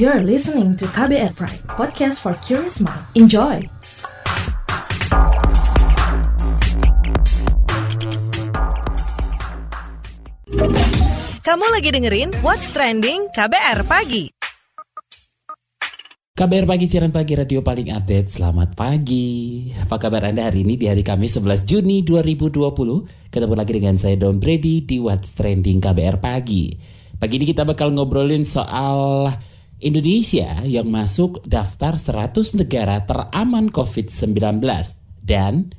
You're listening to KBR Pride, podcast for curious mind. Enjoy! Kamu lagi dengerin What's Trending KBR Pagi. KBR Pagi, siaran pagi radio paling update. Selamat pagi. Apa kabar Anda hari ini di hari Kamis 11 Juni 2020? Ketemu lagi dengan saya Don Brady di What's Trending KBR Pagi. Pagi ini kita bakal ngobrolin soal Indonesia yang masuk daftar 100 negara teraman COVID-19 dan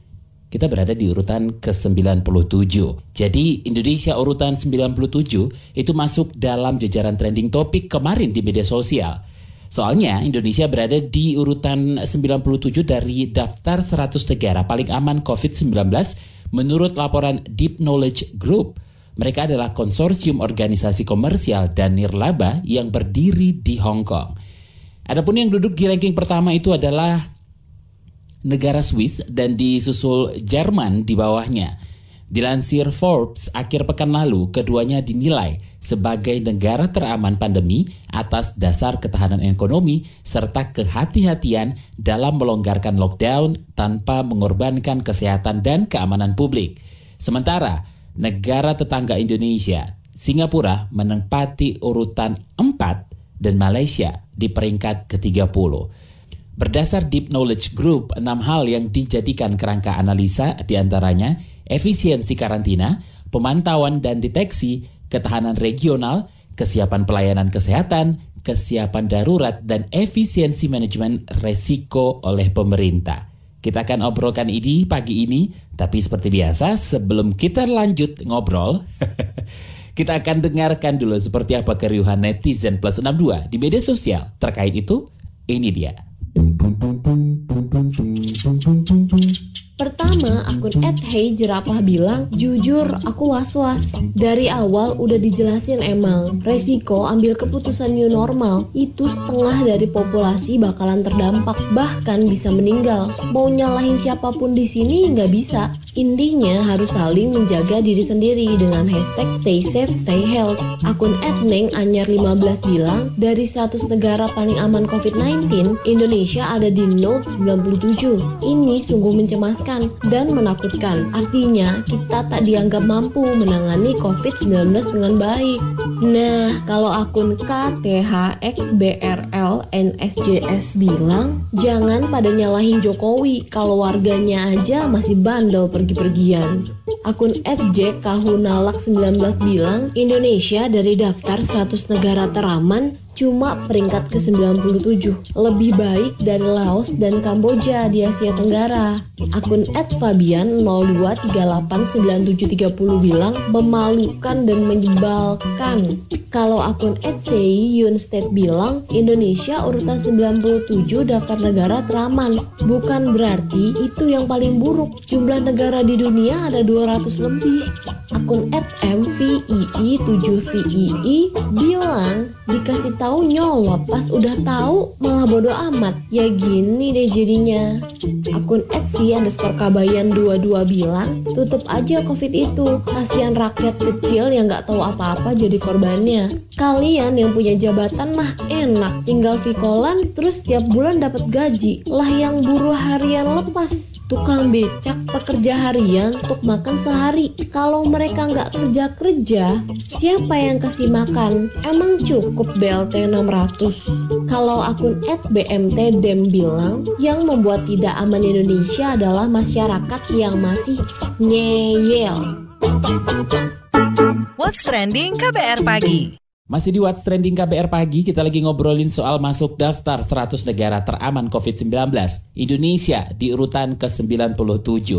kita berada di urutan ke-97. Jadi Indonesia urutan 97 itu masuk dalam jajaran trending topik kemarin di media sosial. Soalnya Indonesia berada di urutan 97 dari daftar 100 negara paling aman COVID-19 menurut laporan Deep Knowledge Group. Mereka adalah konsorsium organisasi komersial dan nirlaba yang berdiri di Hong Kong. Adapun yang duduk di ranking pertama itu adalah negara Swiss dan disusul Jerman di bawahnya. Dilansir Forbes akhir pekan lalu, keduanya dinilai sebagai negara teraman pandemi atas dasar ketahanan ekonomi serta kehati-hatian dalam melonggarkan lockdown tanpa mengorbankan kesehatan dan keamanan publik. Sementara negara tetangga Indonesia, Singapura menempati urutan 4 dan Malaysia di peringkat ke-30. Berdasar Deep Knowledge Group, enam hal yang dijadikan kerangka analisa di antaranya efisiensi karantina, pemantauan dan deteksi, ketahanan regional, kesiapan pelayanan kesehatan, kesiapan darurat, dan efisiensi manajemen resiko oleh pemerintah. Kita akan obrolkan ini pagi ini, tapi seperti biasa sebelum kita lanjut ngobrol, kita akan dengarkan dulu seperti apa keriuhan netizen plus 62 di media sosial terkait itu. Ini dia. Akun @heyjerapah bilang, "Jujur, aku was-was. Dari awal udah dijelasin emang, resiko ambil keputusan new normal itu setengah dari populasi bakalan terdampak, bahkan bisa meninggal. Mau nyalahin siapa pun di sini nggak bisa. Intinya harus saling menjaga diri sendiri dengan hashtag stay safe, stay health." Akun @neng_anyar15 bilang, "Dari 100 negara paling aman COVID-19, Indonesia ada di note 97. Ini sungguh mencemaskan dan menakutkan. Artinya, kita tak dianggap mampu menangani COVID-19 dengan baik. Nah, kalau akun KTHXBRLNSJS bilang, jangan pada nyalahin Jokowi kalau warganya aja masih bandel pergi-pergian. Akun @jkahunalak19 bilang, Indonesia dari daftar 100 negara teraman cuma peringkat ke-97, lebih baik dari Laos dan Kamboja di Asia Tenggara. Akun @fabian02389730 bilang memalukan dan menyebalkan. Kalau akun @seiyunstate bilang Indonesia urutan 97 daftar negara teraman, bukan berarti itu yang paling buruk. Jumlah negara di dunia ada 200 lebih. Akun @mvii7vii bilang dikasih tahu nyolot pas udah tahu malah bodoh amat. Ya gini deh jadinya. Akun etsy underscore kabayan 22 bilang tutup aja covid itu. Kasihan rakyat kecil yang nggak tahu apa-apa jadi korbannya. Kalian yang punya jabatan mah enak tinggal vikolan terus tiap bulan dapat gaji. Lah yang buruh harian lepas tukang becak pekerja harian untuk makan sehari. Kalau mereka nggak kerja-kerja, siapa yang kasih makan? Emang cukup BLT 600? Kalau akun @bmt dem bilang, yang membuat tidak aman Indonesia adalah masyarakat yang masih ngeyel. What's Trending KBR Pagi. Masih di What's Trending KBR Pagi, kita lagi ngobrolin soal masuk daftar 100 negara teraman COVID-19. Indonesia di urutan ke-97.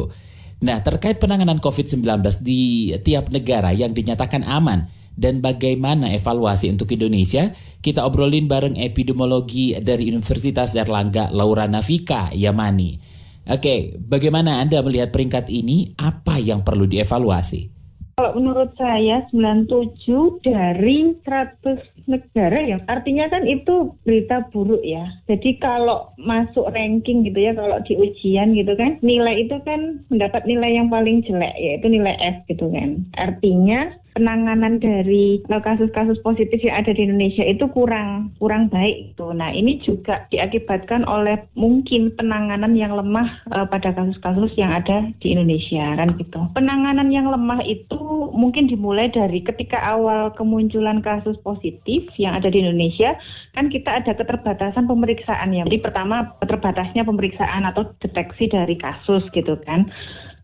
Nah, terkait penanganan COVID-19 di tiap negara yang dinyatakan aman dan bagaimana evaluasi untuk Indonesia, kita obrolin bareng epidemiologi dari Universitas Erlangga Laura Navika Yamani. Oke, bagaimana Anda melihat peringkat ini? Apa yang perlu dievaluasi? Kalau menurut saya 97 dari 100 negara ya artinya kan itu berita buruk ya. Jadi kalau masuk ranking gitu ya kalau di ujian gitu kan nilai itu kan mendapat nilai yang paling jelek yaitu nilai F gitu kan. Artinya penanganan dari eh, kasus-kasus positif yang ada di Indonesia itu kurang kurang baik itu. Nah ini juga diakibatkan oleh mungkin penanganan yang lemah uh, pada kasus-kasus yang ada di Indonesia kan gitu. Penanganan yang lemah itu mungkin dimulai dari ketika awal kemunculan kasus positif yang ada di Indonesia kan kita ada keterbatasan pemeriksaan ya. Jadi pertama keterbatasnya pemeriksaan atau deteksi dari kasus gitu kan.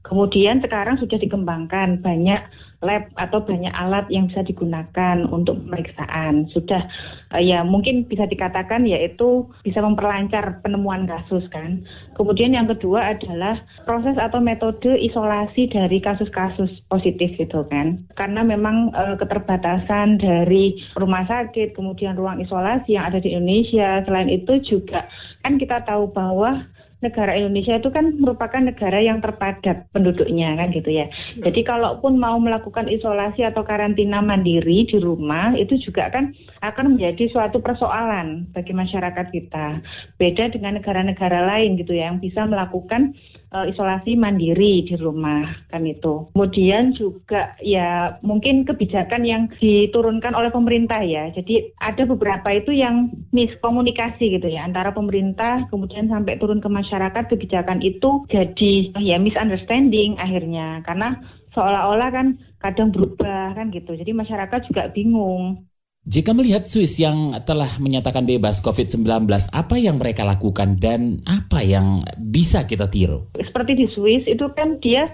Kemudian sekarang sudah dikembangkan banyak lab atau banyak alat yang bisa digunakan untuk pemeriksaan. Sudah uh, ya mungkin bisa dikatakan yaitu bisa memperlancar penemuan kasus kan. Kemudian yang kedua adalah proses atau metode isolasi dari kasus-kasus positif gitu kan. Karena memang uh, keterbatasan dari rumah sakit, kemudian ruang isolasi yang ada di Indonesia. Selain itu juga kan kita tahu bahwa negara Indonesia itu kan merupakan negara yang terpadat penduduknya kan gitu ya. Jadi kalaupun mau melakukan isolasi atau karantina mandiri di rumah itu juga kan akan menjadi suatu persoalan bagi masyarakat kita. Beda dengan negara-negara lain gitu ya yang bisa melakukan uh, isolasi mandiri di rumah kan itu. Kemudian juga ya mungkin kebijakan yang diturunkan oleh pemerintah ya. Jadi ada beberapa itu yang miskomunikasi gitu ya antara pemerintah kemudian sampai turun ke masyarakat kebijakan itu jadi ya misunderstanding akhirnya karena seolah-olah kan kadang berubah kan gitu. Jadi masyarakat juga bingung. Jika melihat Swiss yang telah menyatakan bebas COVID-19, apa yang mereka lakukan dan apa yang bisa kita tiru? Seperti di Swiss itu kan dia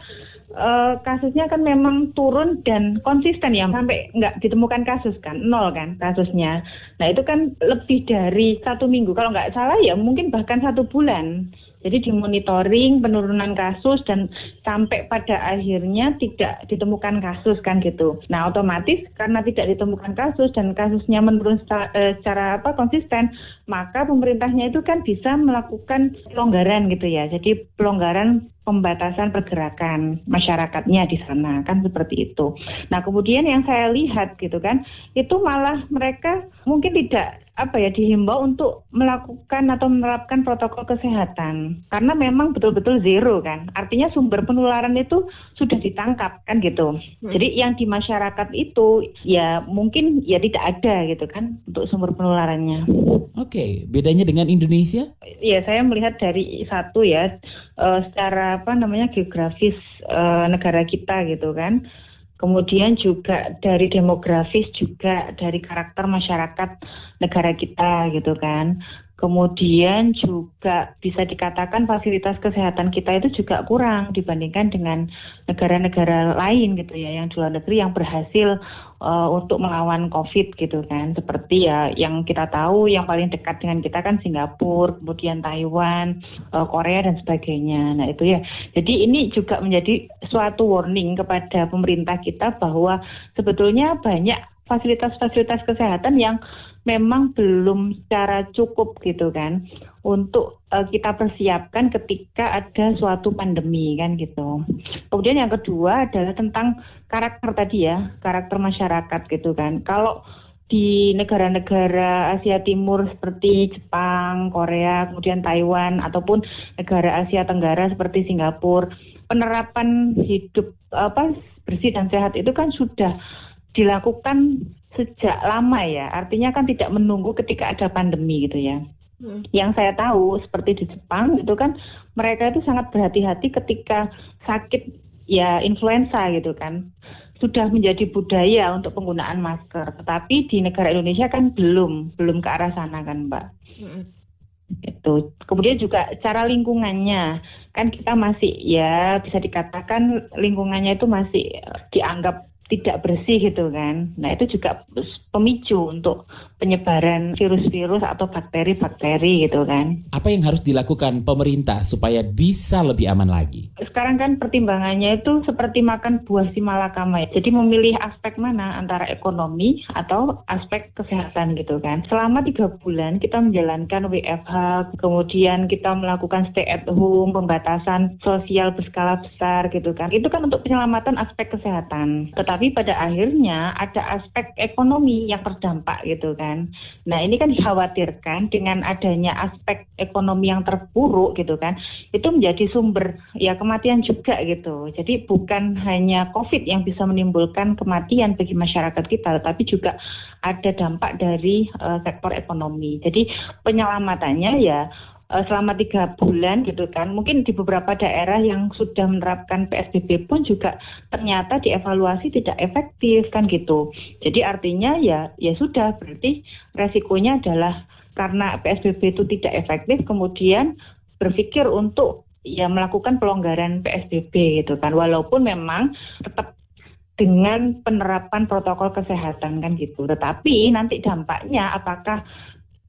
uh, kasusnya kan memang turun dan konsisten ya sampai nggak ditemukan kasus kan nol kan kasusnya. Nah itu kan lebih dari satu minggu kalau nggak salah ya mungkin bahkan satu bulan. Jadi dimonitoring penurunan kasus dan sampai pada akhirnya tidak ditemukan kasus kan gitu. Nah otomatis karena tidak ditemukan kasus dan kasusnya menurun secara, eh, secara apa konsisten, maka pemerintahnya itu kan bisa melakukan pelonggaran gitu ya. Jadi pelonggaran pembatasan pergerakan masyarakatnya di sana kan seperti itu. Nah kemudian yang saya lihat gitu kan itu malah mereka mungkin tidak apa ya dihimbau untuk melakukan atau menerapkan protokol kesehatan. Karena memang betul-betul zero kan. Artinya sumber penularan itu sudah ditangkap kan gitu. Hmm. jadi yang di masyarakat itu ya mungkin ya tidak ada gitu kan untuk sumber penularannya. Oke bedanya dengan Indonesia? Ya saya melihat dari satu ya uh, secara apa namanya geografis uh, negara kita gitu kan Kemudian juga dari demografis juga dari karakter masyarakat negara kita gitu kan. Kemudian juga bisa dikatakan fasilitas kesehatan kita itu juga kurang dibandingkan dengan negara-negara lain gitu ya yang di luar negeri yang berhasil uh, untuk melawan COVID gitu kan. Seperti ya yang kita tahu yang paling dekat dengan kita kan Singapura, kemudian Taiwan, uh, Korea dan sebagainya. Nah itu ya. Jadi ini juga menjadi suatu warning kepada pemerintah kita bahwa sebetulnya banyak fasilitas-fasilitas kesehatan yang memang belum secara cukup gitu kan untuk uh, kita persiapkan ketika ada suatu pandemi kan gitu. Kemudian yang kedua adalah tentang karakter tadi ya, karakter masyarakat gitu kan. Kalau di negara-negara Asia Timur seperti Jepang, Korea, kemudian Taiwan ataupun negara Asia Tenggara seperti Singapura, penerapan hidup apa bersih dan sehat itu kan sudah dilakukan sejak lama ya. Artinya kan tidak menunggu ketika ada pandemi gitu ya. Hmm. Yang saya tahu seperti di Jepang itu kan mereka itu sangat berhati-hati ketika sakit ya influenza gitu kan. Sudah menjadi budaya untuk penggunaan masker. Tetapi di negara Indonesia kan belum, belum ke arah sana kan, Mbak. Hmm. Itu. Kemudian juga cara lingkungannya kan kita masih ya bisa dikatakan lingkungannya itu masih dianggap tidak bersih gitu kan. Nah itu juga pemicu untuk penyebaran virus-virus atau bakteri-bakteri gitu kan. Apa yang harus dilakukan pemerintah supaya bisa lebih aman lagi? Sekarang kan pertimbangannya itu seperti makan buah si malakama ya. Jadi memilih aspek mana antara ekonomi atau aspek kesehatan gitu kan. Selama tiga bulan kita menjalankan WFH, kemudian kita melakukan stay at home, pembatasan sosial berskala besar gitu kan. Itu kan untuk penyelamatan aspek kesehatan. Tetapi tapi pada akhirnya ada aspek ekonomi yang terdampak gitu kan. Nah ini kan dikhawatirkan dengan adanya aspek ekonomi yang terpuruk gitu kan, itu menjadi sumber ya kematian juga gitu. Jadi bukan hanya COVID yang bisa menimbulkan kematian bagi masyarakat kita, tetapi juga ada dampak dari uh, sektor ekonomi. Jadi penyelamatannya ya selama tiga bulan gitu kan. Mungkin di beberapa daerah yang sudah menerapkan PSBB pun juga ternyata dievaluasi tidak efektif kan gitu. Jadi artinya ya ya sudah berarti resikonya adalah karena PSBB itu tidak efektif kemudian berpikir untuk ya melakukan pelonggaran PSBB gitu kan. Walaupun memang tetap dengan penerapan protokol kesehatan kan gitu. Tetapi nanti dampaknya apakah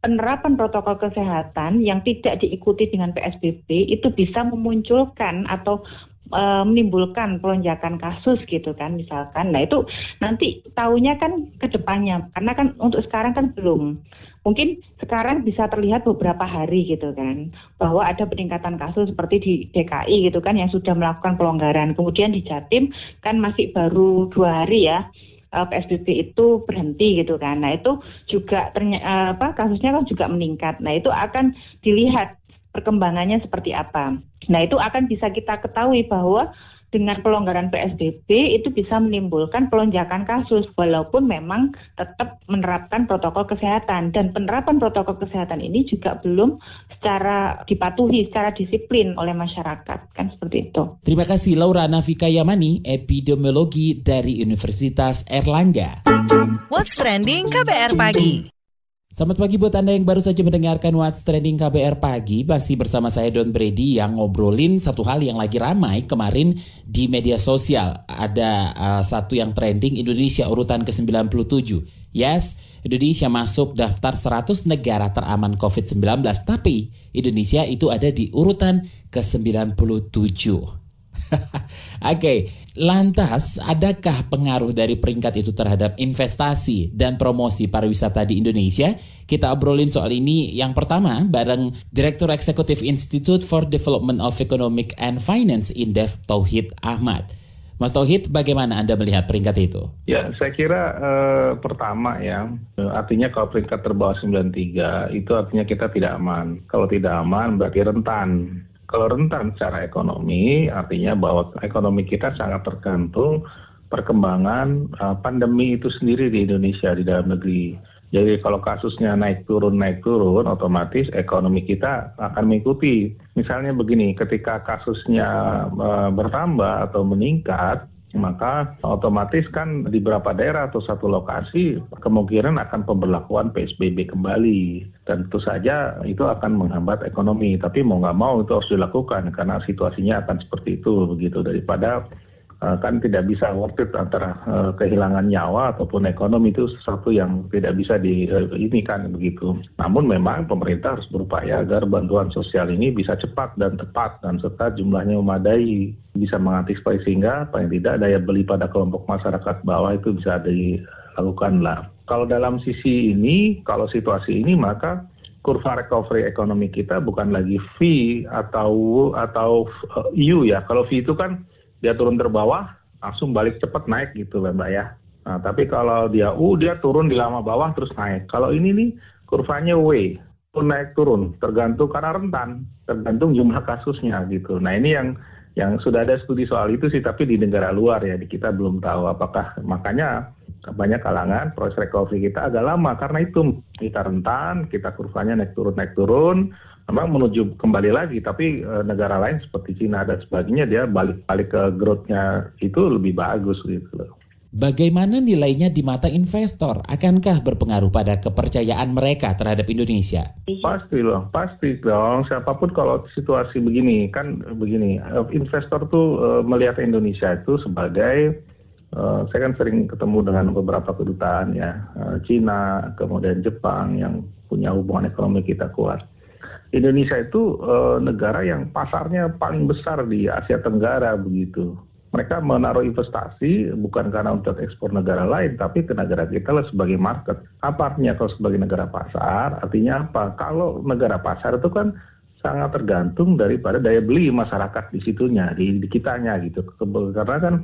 penerapan protokol kesehatan yang tidak diikuti dengan PSBB itu bisa memunculkan atau e, menimbulkan pelonjakan kasus gitu kan misalkan. Nah itu nanti tahunya kan ke depannya karena kan untuk sekarang kan belum. Mungkin sekarang bisa terlihat beberapa hari gitu kan bahwa ada peningkatan kasus seperti di DKI gitu kan yang sudah melakukan pelonggaran. Kemudian di Jatim kan masih baru dua hari ya uh, eh, PSBB itu berhenti gitu kan. Nah itu juga ternyata uh, apa kasusnya kan juga meningkat. Nah itu akan dilihat perkembangannya seperti apa. Nah itu akan bisa kita ketahui bahwa dengan pelonggaran PSBB itu bisa menimbulkan pelonjakan kasus walaupun memang tetap menerapkan protokol kesehatan dan penerapan protokol kesehatan ini juga belum secara dipatuhi secara disiplin oleh masyarakat kan seperti itu. Terima kasih Laura Nafika Yamani epidemiologi dari Universitas Erlangga. What's trending KBR pagi? Selamat pagi buat Anda yang baru saja mendengarkan What's Trending KBR Pagi. Masih bersama saya Don Brady yang ngobrolin satu hal yang lagi ramai kemarin di media sosial. Ada uh, satu yang trending Indonesia urutan ke-97. Yes, Indonesia masuk daftar 100 negara teraman COVID-19. Tapi Indonesia itu ada di urutan ke-97. Oke, okay. lantas adakah pengaruh dari peringkat itu terhadap investasi dan promosi pariwisata di Indonesia? Kita obrolin soal ini yang pertama bareng Direktur Eksekutif Institute for Development of Economic and Finance Indef Tauhid Ahmad. Mas Tauhid, bagaimana Anda melihat peringkat itu? Ya, saya kira eh, pertama ya, eh, artinya kalau peringkat terbawah 93 itu artinya kita tidak aman. Kalau tidak aman berarti rentan kalau rentan secara ekonomi, artinya bahwa ekonomi kita sangat tergantung perkembangan uh, pandemi itu sendiri di Indonesia di dalam negeri. Jadi kalau kasusnya naik turun naik turun, otomatis ekonomi kita akan mengikuti. Misalnya begini, ketika kasusnya uh, bertambah atau meningkat, maka otomatis kan di beberapa daerah atau satu lokasi kemungkinan akan pemberlakuan PSBB kembali. Dan tentu saja itu akan menghambat ekonomi tapi mau nggak mau itu harus dilakukan karena situasinya akan seperti itu begitu. Daripada kan tidak bisa worth it antara uh, kehilangan nyawa ataupun ekonomi itu sesuatu yang tidak bisa di uh, ini kan begitu. Namun memang pemerintah harus berupaya agar bantuan sosial ini bisa cepat dan tepat dan serta jumlahnya memadai bisa mengantisipasi sehingga paling tidak daya beli pada kelompok masyarakat bawah itu bisa dilakukan lah. Kalau dalam sisi ini, kalau situasi ini maka kurva recovery ekonomi kita bukan lagi V atau atau U ya. Kalau V itu kan dia turun terbawah langsung balik cepat naik gitu mbak ya. Nah, tapi kalau dia U dia turun di lama bawah terus naik. Kalau ini nih kurvanya W naik turun tergantung karena rentan tergantung jumlah kasusnya gitu. Nah ini yang yang sudah ada studi soal itu sih tapi di negara luar ya di kita belum tahu apakah makanya banyak kalangan proses recovery kita agak lama karena itu kita rentan kita kurvanya naik turun naik turun memang menuju kembali lagi tapi e, negara lain seperti Cina dan sebagainya dia balik-balik ke growth-nya itu lebih bagus gitu loh. Bagaimana nilainya di mata investor? Akankah berpengaruh pada kepercayaan mereka terhadap Indonesia? Pasti loh, pasti dong. Siapa pun kalau situasi begini, kan begini, eh, investor tuh uh, melihat Indonesia itu sebagai, uh, saya kan sering ketemu dengan beberapa kedutaan ya, uh, Cina, kemudian Jepang yang punya hubungan ekonomi kita kuat Indonesia itu uh, negara yang pasarnya paling besar di Asia Tenggara begitu. Mereka menaruh investasi bukan karena untuk ekspor negara lain, tapi ke negara kita lah sebagai market. Apa artinya kalau sebagai negara pasar? Artinya apa? Kalau negara pasar itu kan sangat tergantung daripada daya beli masyarakat di situnya, di, di kitanya gitu. Karena kan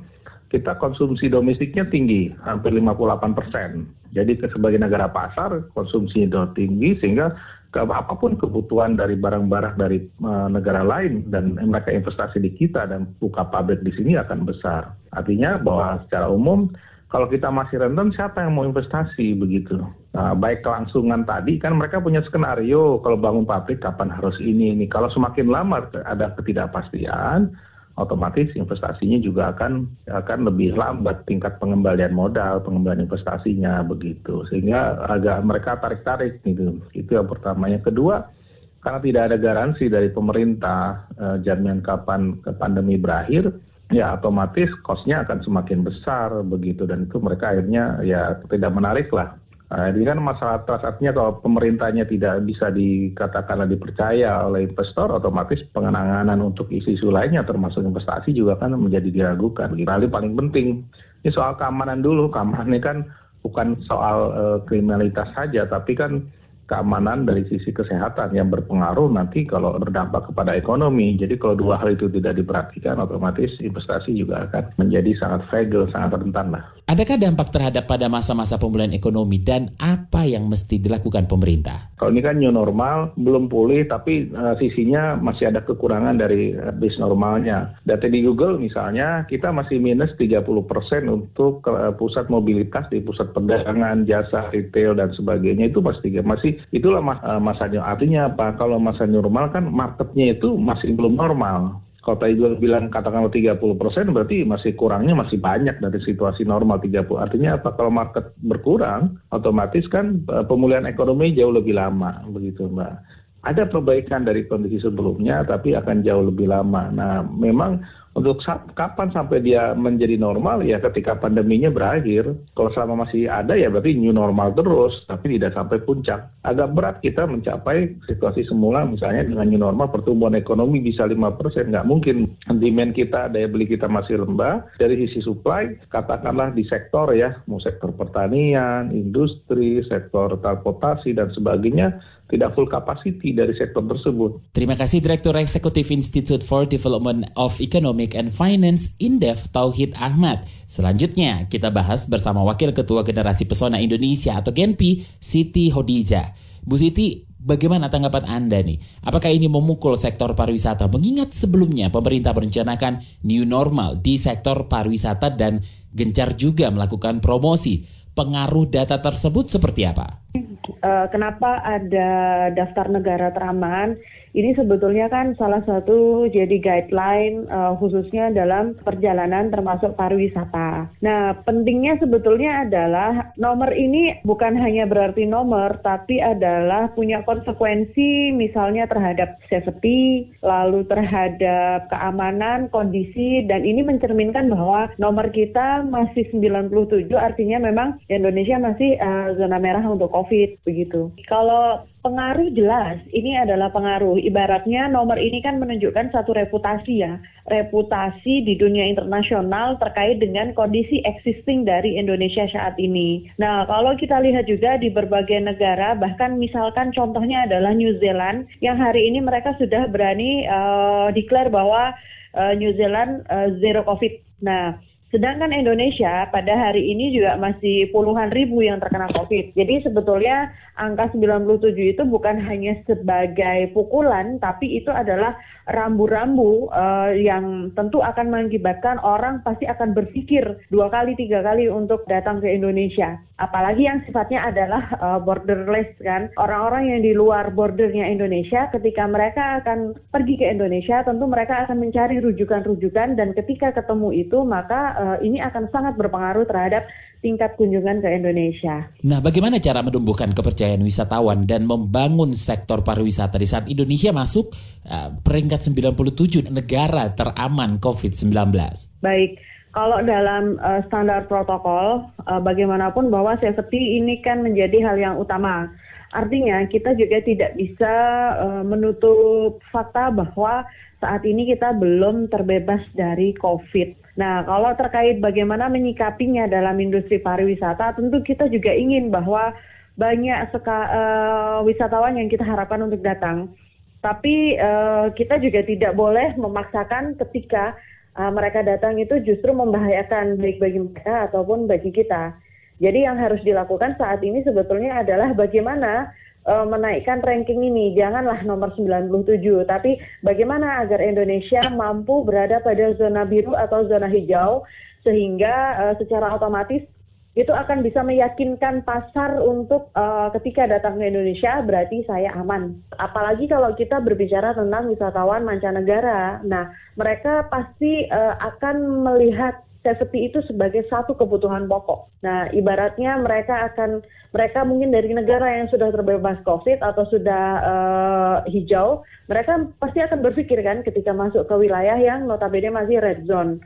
kita konsumsi domestiknya tinggi, hampir 58 persen. Jadi sebagai negara pasar, konsumsi itu tinggi sehingga ke apa pun kebutuhan dari barang-barang dari uh, negara lain dan mereka investasi di kita dan buka pabrik di sini akan besar. Artinya bahwa secara umum kalau kita masih rentan siapa yang mau investasi begitu? Nah, baik kelangsungan tadi kan mereka punya skenario kalau bangun pabrik kapan harus ini ini. Kalau semakin lama ada ketidakpastian, otomatis investasinya juga akan akan lebih lambat tingkat pengembalian modal, pengembalian investasinya begitu. Sehingga agak mereka tarik-tarik gitu. Itu yang pertama. Yang kedua, karena tidak ada garansi dari pemerintah eh, jaminan kapan pandemi berakhir, ya otomatis kosnya akan semakin besar begitu dan itu mereka akhirnya ya tidak menarik lah Nah, ini kan masalah trust artinya kalau pemerintahnya tidak bisa dikatakan dipercaya oleh investor, otomatis pengenangan untuk isu-isu lainnya termasuk investasi juga kan menjadi diragukan. Gitu. paling penting ini soal keamanan dulu. Keamanan ini kan bukan soal uh, kriminalitas saja, tapi kan keamanan dari sisi kesehatan yang berpengaruh nanti kalau berdampak kepada ekonomi. Jadi kalau dua hal itu tidak diperhatikan, otomatis investasi juga akan menjadi sangat fragile, sangat rentan lah. Adakah dampak terhadap pada masa-masa pemulihan ekonomi dan apa yang mesti dilakukan pemerintah? Kalau ini kan new normal, belum pulih, tapi uh, sisinya masih ada kekurangan dari uh, bis normalnya. Data di Google misalnya, kita masih minus 30% untuk uh, pusat mobilitas di pusat perdagangan, jasa, retail, dan sebagainya itu pasti masih itulah mas, uh, masanya. Artinya apa? Kalau masa normal kan marketnya itu masih belum normal. Kalau tadi gue bilang katakanlah 30 persen berarti masih kurangnya masih banyak dari situasi normal 30. Artinya apa? Kalau market berkurang, otomatis kan uh, pemulihan ekonomi jauh lebih lama begitu Mbak. Ada perbaikan dari kondisi sebelumnya, tapi akan jauh lebih lama. Nah, memang untuk kapan sampai dia menjadi normal ya ketika pandeminya berakhir. Kalau selama masih ada ya berarti new normal terus, tapi tidak sampai puncak. Agak berat kita mencapai situasi semula misalnya dengan new normal pertumbuhan ekonomi bisa 5%, nggak mungkin. Demand kita, daya beli kita masih rendah. Dari sisi supply, katakanlah di sektor ya, mau sektor pertanian, industri, sektor transportasi dan sebagainya, tidak full capacity dari sektor tersebut. Terima kasih Direktur Eksekutif Institute for Development of Economic and Finance Indef Tauhid Ahmad. Selanjutnya kita bahas bersama Wakil Ketua Generasi Pesona Indonesia atau Genpi, Siti Hodija. Bu Siti, bagaimana tanggapan Anda nih? Apakah ini memukul sektor pariwisata? Mengingat sebelumnya pemerintah merencanakan new normal di sektor pariwisata dan gencar juga melakukan promosi. Pengaruh data tersebut seperti apa? Uh, kenapa ada daftar negara teraman ini sebetulnya kan salah satu jadi guideline uh, khususnya dalam perjalanan termasuk pariwisata. Nah, pentingnya sebetulnya adalah nomor ini bukan hanya berarti nomor, tapi adalah punya konsekuensi misalnya terhadap safety, lalu terhadap keamanan, kondisi, dan ini mencerminkan bahwa nomor kita masih 97, artinya memang Indonesia masih uh, zona merah untuk COVID, begitu. Kalau Pengaruh jelas, ini adalah pengaruh. Ibaratnya nomor ini kan menunjukkan satu reputasi ya, reputasi di dunia internasional terkait dengan kondisi existing dari Indonesia saat ini. Nah, kalau kita lihat juga di berbagai negara, bahkan misalkan contohnya adalah New Zealand, yang hari ini mereka sudah berani uh, declare bahwa uh, New Zealand uh, zero COVID. Nah, Sedangkan Indonesia pada hari ini juga masih puluhan ribu yang terkena COVID. Jadi sebetulnya angka 97 itu bukan hanya sebagai pukulan, tapi itu adalah rambu-rambu uh, yang tentu akan mengakibatkan orang pasti akan berpikir dua kali, tiga kali untuk datang ke Indonesia. Apalagi yang sifatnya adalah uh, borderless kan. Orang-orang yang di luar bordernya Indonesia ketika mereka akan pergi ke Indonesia, tentu mereka akan mencari rujukan-rujukan dan ketika ketemu itu maka uh, ini akan sangat berpengaruh terhadap tingkat kunjungan ke Indonesia. Nah, bagaimana cara menumbuhkan kepercayaan wisatawan dan membangun sektor pariwisata di saat Indonesia masuk uh, peringkat 97 negara teraman COVID-19? Baik. Kalau dalam uh, standar protokol, uh, bagaimanapun bahwa safety ini kan menjadi hal yang utama. Artinya kita juga tidak bisa uh, menutup fakta bahwa saat ini kita belum terbebas dari COVID. Nah, kalau terkait bagaimana menyikapinya dalam industri pariwisata, tentu kita juga ingin bahwa banyak seka, uh, wisatawan yang kita harapkan untuk datang. Tapi uh, kita juga tidak boleh memaksakan ketika uh, mereka datang itu justru membahayakan baik bagi mereka ataupun bagi kita. Jadi yang harus dilakukan saat ini sebetulnya adalah bagaimana uh, menaikkan ranking ini. Janganlah nomor 97, tapi bagaimana agar Indonesia mampu berada pada zona biru atau zona hijau sehingga uh, secara otomatis itu akan bisa meyakinkan pasar untuk uh, ketika datang ke Indonesia berarti saya aman. Apalagi kalau kita berbicara tentang wisatawan mancanegara. Nah, mereka pasti uh, akan melihat safety itu sebagai satu kebutuhan pokok. Nah, ibaratnya mereka akan mereka mungkin dari negara yang sudah terbebas COVID atau sudah uh, hijau, mereka pasti akan berpikir kan ketika masuk ke wilayah yang notabene masih red zone.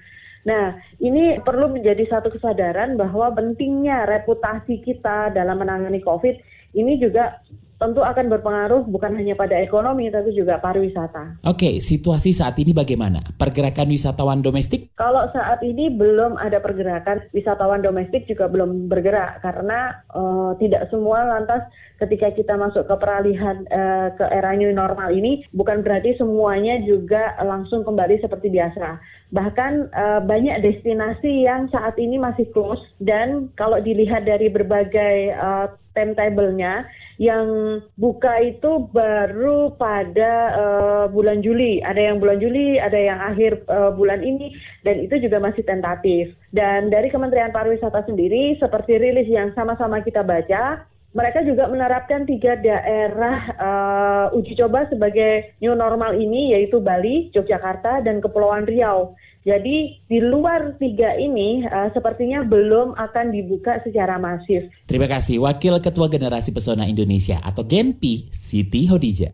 Nah, ini perlu menjadi satu kesadaran bahwa pentingnya reputasi kita dalam menangani COVID ini juga tentu akan berpengaruh bukan hanya pada ekonomi tapi juga pariwisata. Oke, situasi saat ini bagaimana? Pergerakan wisatawan domestik? Kalau saat ini belum ada pergerakan wisatawan domestik juga belum bergerak karena uh, tidak semua lantas ketika kita masuk ke peralihan uh, ke era new normal ini bukan berarti semuanya juga langsung kembali seperti biasa. Bahkan uh, banyak destinasi yang saat ini masih close dan kalau dilihat dari berbagai uh, timetable-nya yang buka itu baru pada uh, bulan Juli. Ada yang bulan Juli, ada yang akhir uh, bulan ini, dan itu juga masih tentatif. Dan dari Kementerian Pariwisata sendiri, seperti rilis yang sama-sama kita baca, mereka juga menerapkan tiga daerah uh, uji coba sebagai new normal ini, yaitu Bali, Yogyakarta, dan Kepulauan Riau. Jadi di luar tiga ini uh, sepertinya belum akan dibuka secara masif. Terima kasih Wakil Ketua Generasi Pesona Indonesia atau Genpi, Siti Hodija.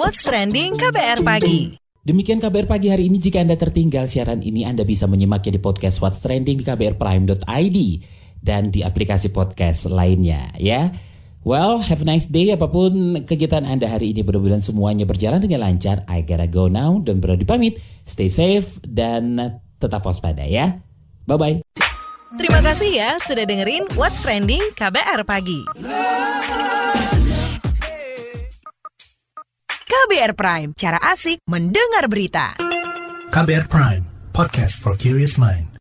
What's Trending KBR Pagi. Demikian KBR Pagi hari ini. Jika Anda tertinggal siaran ini, Anda bisa menyimaknya di podcast What's Trending di kbrprime.id dan di aplikasi podcast lainnya ya. Well, have a nice day. Apa pun kegiatan Anda hari ini, mudah-mudahan semuanya berjalan dengan lancar. I gotta go now. Dan berani pamit. Stay safe dan tetap waspada ya. Bye-bye. Terima kasih ya sudah dengerin What's Trending KBR Pagi. KBR Prime, cara asik mendengar berita. KBR Prime, podcast for curious mind.